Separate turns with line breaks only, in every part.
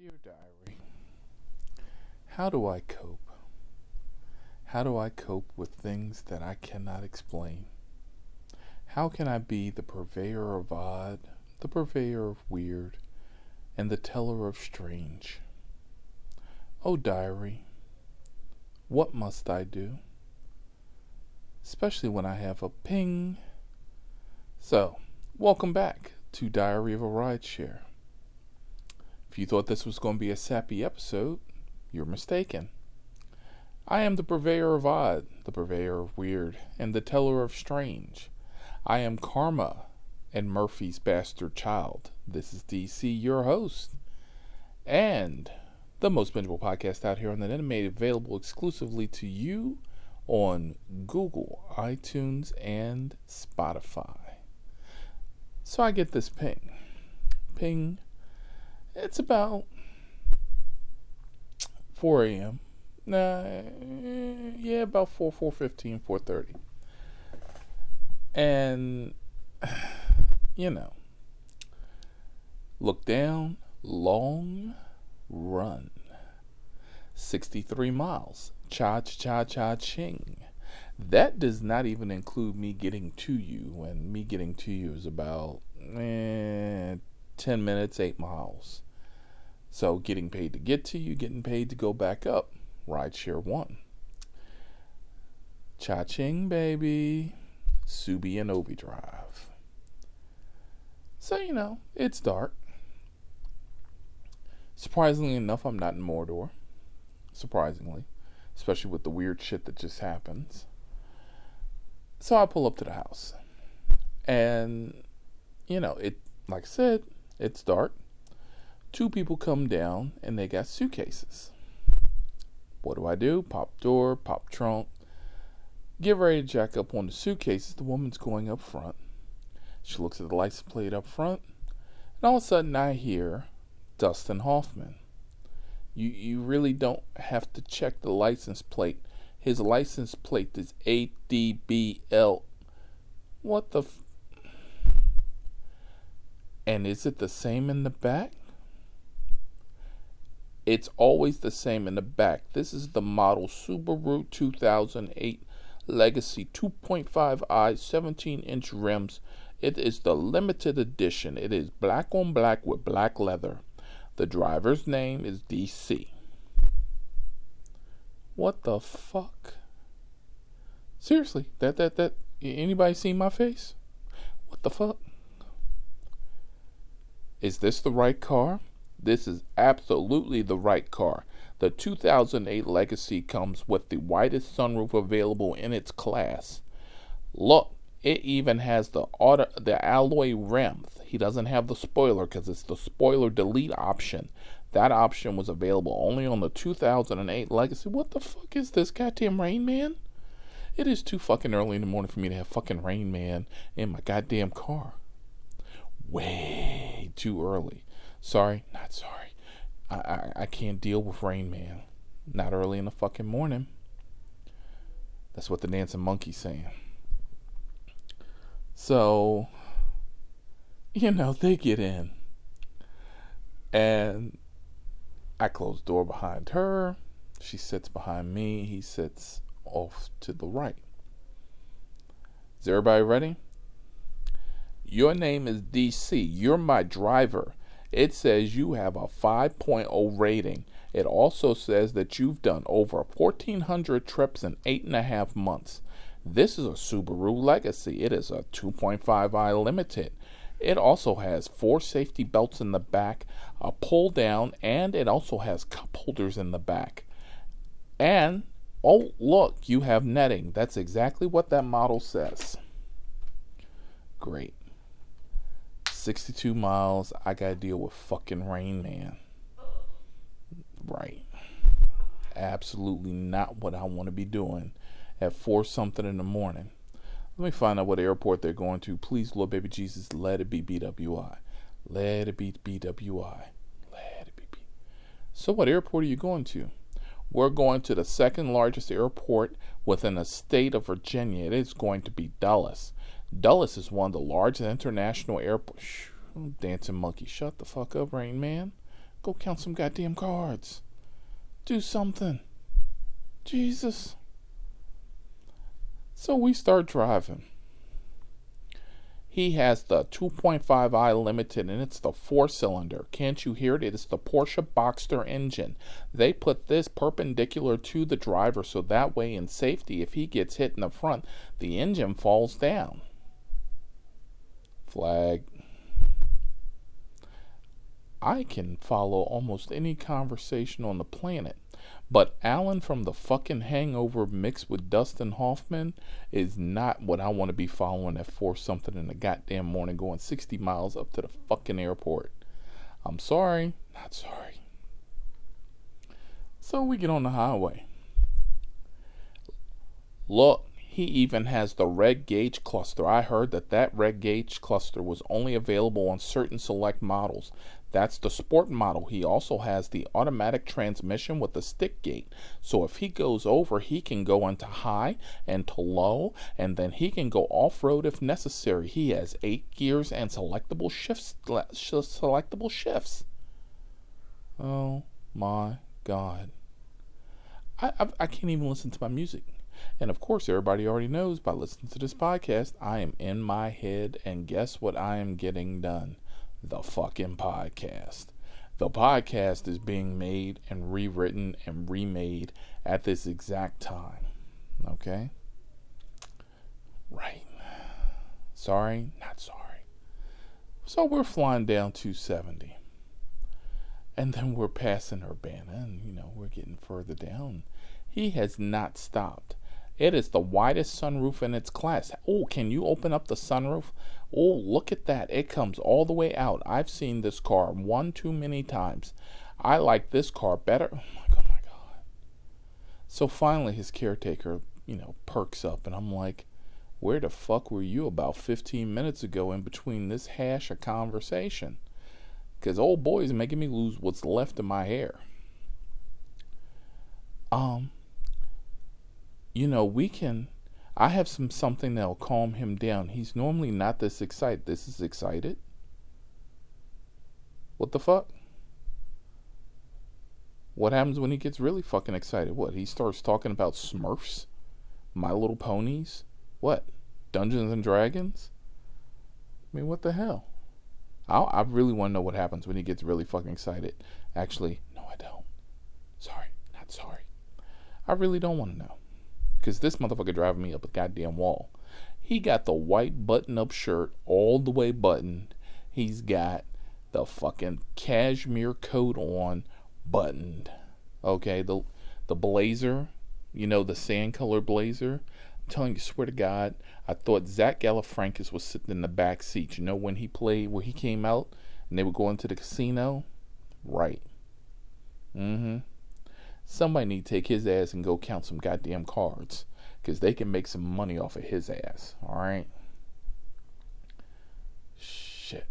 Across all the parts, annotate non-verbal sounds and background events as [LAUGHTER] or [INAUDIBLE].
Dear Diary, how do I cope? How do I cope with things that I cannot explain? How can I be the purveyor of odd, the purveyor of weird, and the teller of strange? Oh, diary, what must I do? Especially when I have a ping. So, welcome back to Diary of a Rideshare. You thought this was going to be a sappy episode, you're mistaken. I am the purveyor of odd, the purveyor of weird, and the teller of strange. I am Karma and Murphy's bastard child. This is DC, your host, and the most bingeable podcast out here on the internet, made available exclusively to you on Google, iTunes, and Spotify. So I get this ping. Ping. It's about 4 a.m. Nah, yeah, about 4, 4.15, 4.30. And, [SIGHS] you know, look down, long run. 63 miles. Cha cha cha ching. That does not even include me getting to you, and me getting to you is about eh, 10 minutes, 8 miles. So getting paid to get to you, getting paid to go back up. Rideshare 1. Cha ching, baby. Subi and Obi Drive. So, you know, it's dark. Surprisingly enough, I'm not in Mordor. Surprisingly. Especially with the weird shit that just happens. So I pull up to the house. And, you know, it, like I said, it's dark. Two people come down and they got suitcases. What do I do? Pop door, pop trunk. Get ready to jack up on the suitcases. The woman's going up front. She looks at the license plate up front. And all of a sudden I hear Dustin Hoffman. You you really don't have to check the license plate. His license plate is ADBL. What the f- And is it the same in the back? It's always the same in the back. This is the model Subaru 2008 Legacy 2.5i 17 inch rims. It is the limited edition. It is black on black with black leather. The driver's name is DC. What the fuck? Seriously, that that that anybody seen my face? What the fuck? Is this the right car? This is absolutely the right car. The 2008 Legacy comes with the widest sunroof available in its class. Look, it even has the auto, the alloy rims. He doesn't have the spoiler because it's the spoiler delete option. That option was available only on the 2008 Legacy. What the fuck is this goddamn Rain Man? It is too fucking early in the morning for me to have fucking Rain Man in my goddamn car. Way too early. Sorry, not sorry. I, I, I can't deal with Rain Man. Not early in the fucking morning. That's what the dancing monkey's saying. So, you know, they get in. And I close the door behind her. She sits behind me. He sits off to the right. Is everybody ready? Your name is DC. You're my driver. It says you have a 5.0 rating. It also says that you've done over 1,400 trips in eight and a half months. This is a Subaru Legacy. It is a 2.5i Limited. It also has four safety belts in the back, a pull down, and it also has cup holders in the back. And, oh, look, you have netting. That's exactly what that model says. Great. 62 miles. I gotta deal with fucking Rain Man. Right. Absolutely not what I want to be doing at 4 something in the morning. Let me find out what airport they're going to. Please, Lord baby Jesus, let it be BWI. Let it be BWI. Let it be B. So, what airport are you going to? We're going to the second largest airport within the state of Virginia. It is going to be Dulles. Dulles is one of the largest international airports. Dancing monkey, shut the fuck up, Rain Man. Go count some goddamn cards. Do something. Jesus. So we start driving. He has the 2.5i limited and it's the four cylinder. Can't you hear it? It is the Porsche Boxster engine. They put this perpendicular to the driver so that way, in safety, if he gets hit in the front, the engine falls down. Flag. I can follow almost any conversation on the planet. But Alan from the fucking hangover mixed with Dustin Hoffman is not what I want to be following at 4 something in the goddamn morning going 60 miles up to the fucking airport. I'm sorry, not sorry. So we get on the highway. Look, he even has the red gauge cluster. I heard that that red gauge cluster was only available on certain select models. That's the sport model. He also has the automatic transmission with the stick gate. So if he goes over, he can go into high and to low, and then he can go off road if necessary. He has eight gears and selectable shifts. Selectable shifts. Oh my God. I, I, I can't even listen to my music. And of course, everybody already knows by listening to this podcast, I am in my head, and guess what I am getting done? the fucking podcast. The podcast is being made and rewritten and remade at this exact time. Okay? Right. Sorry, not sorry. So we're flying down 270. And then we're passing Urbana, and you know, we're getting further down. He has not stopped. It is the widest sunroof in its class. Oh, can you open up the sunroof? Oh, look at that. It comes all the way out. I've seen this car one too many times. I like this car better. Oh my god, my god. So finally his caretaker, you know, perks up and I'm like, where the fuck were you about 15 minutes ago in between this hash of conversation? Because old boy's making me lose what's left of my hair. Um, you know, we can. I have some something that'll calm him down. He's normally not this excited. This is excited. What the fuck? What happens when he gets really fucking excited? What? He starts talking about Smurfs? My Little Ponies? What? Dungeons and Dragons? I mean, what the hell? I I really want to know what happens when he gets really fucking excited. Actually, no, I don't. Sorry, not sorry. I really don't want to know because this motherfucker driving me up a goddamn wall. He got the white button up shirt all the way buttoned. He's got the fucking cashmere coat on buttoned. Okay, the the blazer, you know, the sand color blazer. I'm telling you, swear to God, I thought Zach Galifianakis was sitting in the back seat. You know when he played, where he came out and they were going to the casino? Right. Mm-hmm. Somebody need to take his ass and go count some goddamn cards. Because they can make some money off of his ass. Alright? Shit.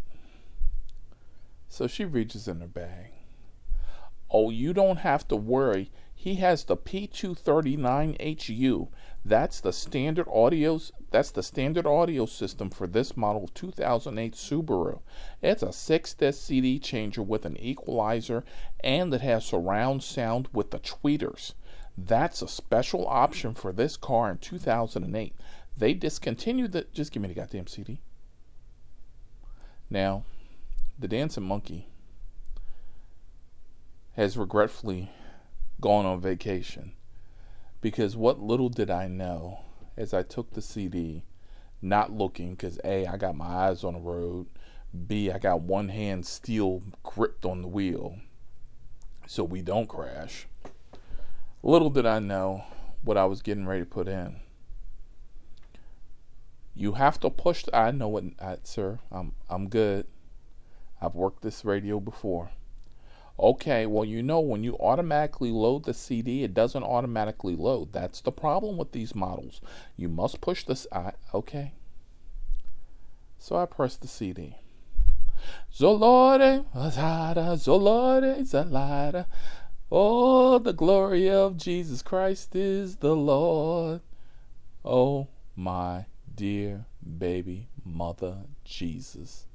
So she reaches in her bag. Oh, you don't have to worry. He has the P239HU. That's the standard audio that's the standard audio system for this model 2008 Subaru. It's a 6 disc CD changer with an equalizer and it has surround sound with the tweeters. That's a special option for this car in 2008. They discontinued the just give me the goddamn CD. Now, the dancing monkey has regretfully gone on vacation because what little did I know as I took the CD, not looking because A, I got my eyes on the road, B, I got one hand still gripped on the wheel so we don't crash. Little did I know what I was getting ready to put in. You have to push. The, I know what, I, sir. I'm I'm good. I've worked this radio before. Okay, well, you know, when you automatically load the CD, it doesn't automatically load. That's the problem with these models. You must push this. I, okay. So I press the CD. Zolore, Azada, Zolore, Zalada. Oh, the glory of Jesus Christ is the Lord. Oh, my dear baby mother Jesus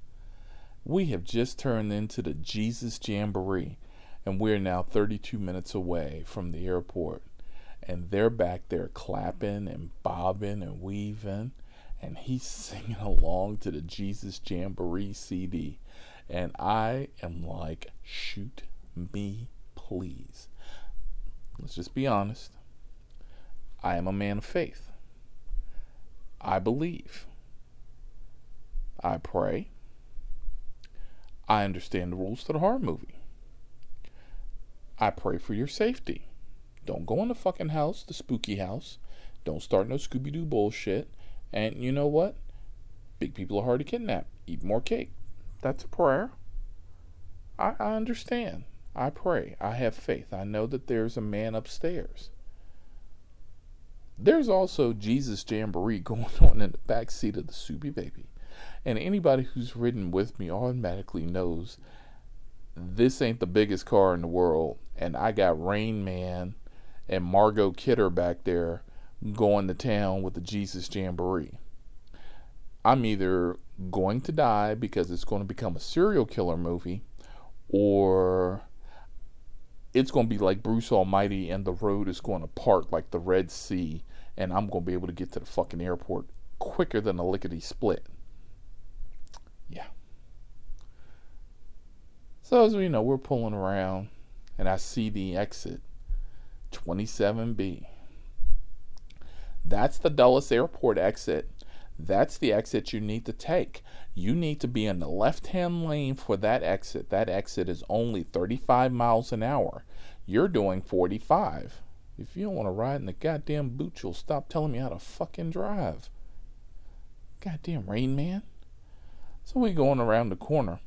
we have just turned into the Jesus Jamboree. And we're now 32 minutes away from the airport. And they're back there clapping and bobbing and weaving. And he's [LAUGHS] singing along to the Jesus Jamboree CD. And I am like, shoot me, please. Let's just be honest. I am a man of faith. I believe. I pray. I understand the rules to the horror movie. I pray for your safety. Don't go in the fucking house, the spooky house. Don't start no Scooby Doo bullshit. And you know what? Big people are hard to kidnap. Eat more cake. That's a prayer. I, I understand. I pray. I have faith. I know that there's a man upstairs. There's also Jesus Jamboree [LAUGHS] going on in the back seat of the Subi Baby. And anybody who's ridden with me automatically knows this ain't the biggest car in the world. And I got Rain Man and Margot Kidder back there going to town with the Jesus Jamboree. I'm either going to die because it's going to become a serial killer movie or it's going to be like Bruce Almighty and the road is going to part like the Red Sea and I'm going to be able to get to the fucking airport quicker than a lickety split. Yeah. So as we know, we're pulling around and I see the exit 27B. That's the Dulles Airport exit. That's the exit you need to take. You need to be in the left hand lane for that exit. That exit is only 35 miles an hour. You're doing 45. If you don't want to ride in the goddamn boot, you'll stop telling me how to fucking drive. Goddamn rain man. So we going around the corner.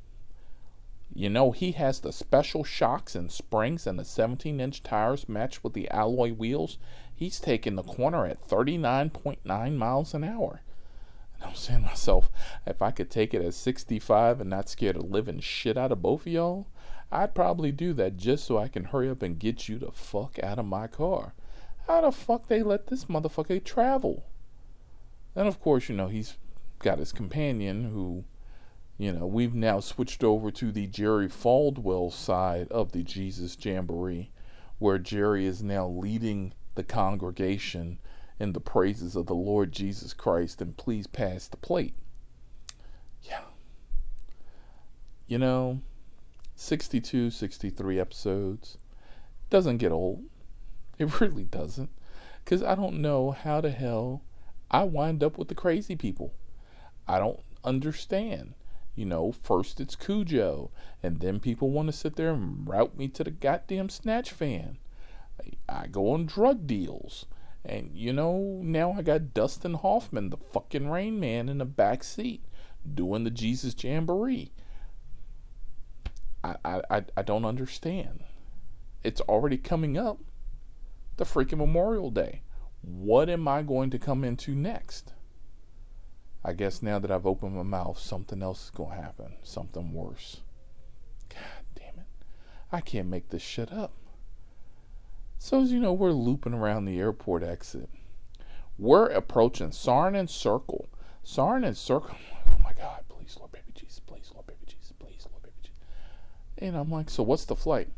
You know, he has the special shocks and springs and the 17 inch tires matched with the alloy wheels. He's taking the corner at 39.9 miles an hour. And I'm saying to myself, if I could take it at 65 and not scare the living shit out of both of y'all, I'd probably do that just so I can hurry up and get you the fuck out of my car. How the fuck they let this motherfucker travel? And of course, you know, he's got his companion who you know, we've now switched over to the Jerry Falwell side of the Jesus Jamboree, where Jerry is now leading the congregation in the praises of the Lord Jesus Christ. And please pass the plate. Yeah. You know, 62, 63 episodes doesn't get old. It really doesn't. Because I don't know how the hell I wind up with the crazy people. I don't understand you know, first it's Cujo, and then people want to sit there and route me to the goddamn snatch fan. I, go on drug deals. And, you know, now I got Dustin Hoffman, the fucking Rain Man, in the back seat doing the Jesus Jamboree. I, I, I don't understand. It's already coming up. The freaking Memorial Day. What am I going to come into next? I guess now that I've opened my mouth, something else is going to happen. Something worse. God damn it. I can't make this shit up. So, as you know, we're looping around the airport exit. We're approaching Saarinen Circle. Saarinen Circle. Oh my God, please, Lord, baby Jesus, please, Lord, baby Jesus, please, Lord, baby Jesus. And I'm like, so what's the flight?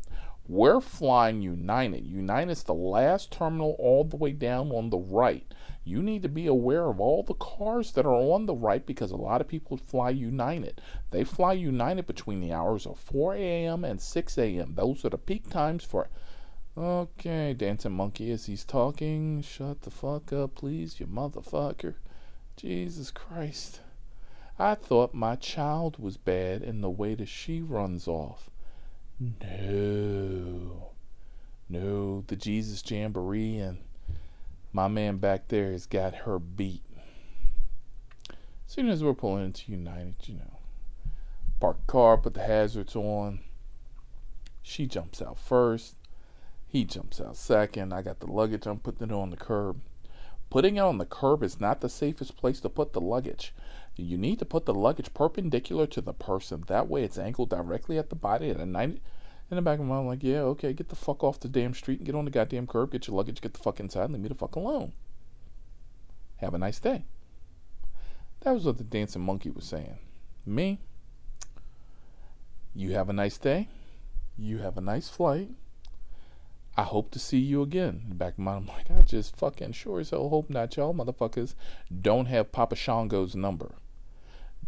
We're flying United. United's the last terminal all the way down on the right you need to be aware of all the cars that are on the right because a lot of people fly United. They fly United between the hours of 4 a.m. and 6 a.m. Those are the peak times for. Okay, Dancing Monkey, as he's talking, shut the fuck up, please, you motherfucker. Jesus Christ. I thought my child was bad in the way that she runs off. No. The Jesus Jamboree and my man back there has got her beat. As soon as we're pulling into United, you know, park car, put the hazards on. She jumps out first. He jumps out second. I got the luggage. I'm putting it on the curb. Putting it on the curb is not the safest place to put the luggage. You need to put the luggage perpendicular to the person. That way it's angled directly at the body at a 90, in the back of my mind, I'm like, yeah, okay, get the fuck off the damn street and get on the goddamn curb, get your luggage, get the fuck inside, and leave me the fuck alone. Have a nice day. That was what the dancing monkey was saying. Me, you have a nice day. You have a nice flight. I hope to see you again. In the back of my mind, I'm like, I just fucking sure as hell hope not. Y'all motherfuckers don't have Papa Shango's number.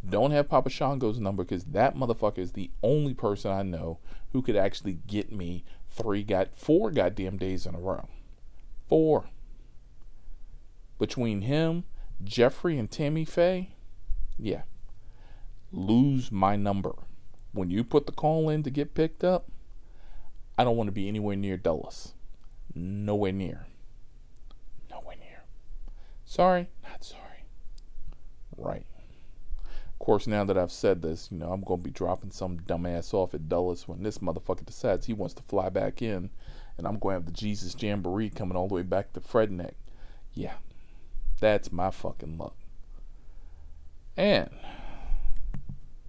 Don't have Papa Shango's number because that motherfucker is the only person I know who could actually get me three, got four goddamn days in a row. Four. Between him, Jeffrey, and Tammy Faye, yeah. Lose my number. When you put the call in to get picked up, I don't want to be anywhere near Dulles. Nowhere near. Nowhere near. Sorry, not sorry. Right. Course, now that I've said this, you know, I'm going to be dropping some dumbass off at Dulles when this motherfucker decides he wants to fly back in, and I'm going to have the Jesus Jamboree coming all the way back to Fredneck. Yeah, that's my fucking luck. And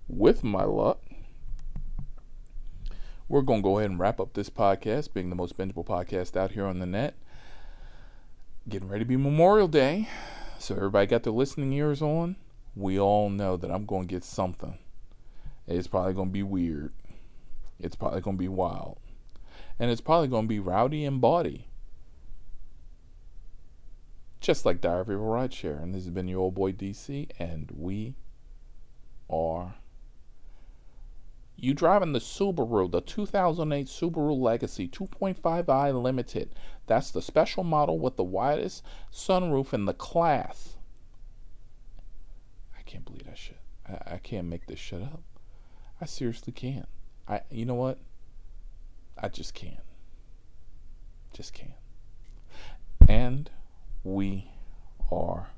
with my luck, we're going to go ahead and wrap up this podcast, being the most bingeable podcast out here on the net. Getting ready to be Memorial Day. So everybody got their listening ears on. We all know that I'm going to get something. It's probably going to be weird. It's probably going to be wild. And it's probably going to be rowdy and bawdy. Just like Diary of a Rideshare. And this has been your old boy DC, and we are you driving the Subaru, the 2008 Subaru Legacy 2.5i Limited. That's the special model with the widest sunroof in the class. Can't believe that shit. I, I can't make this shit up. I seriously can't. I you know what? I just can't. Just can't. And we are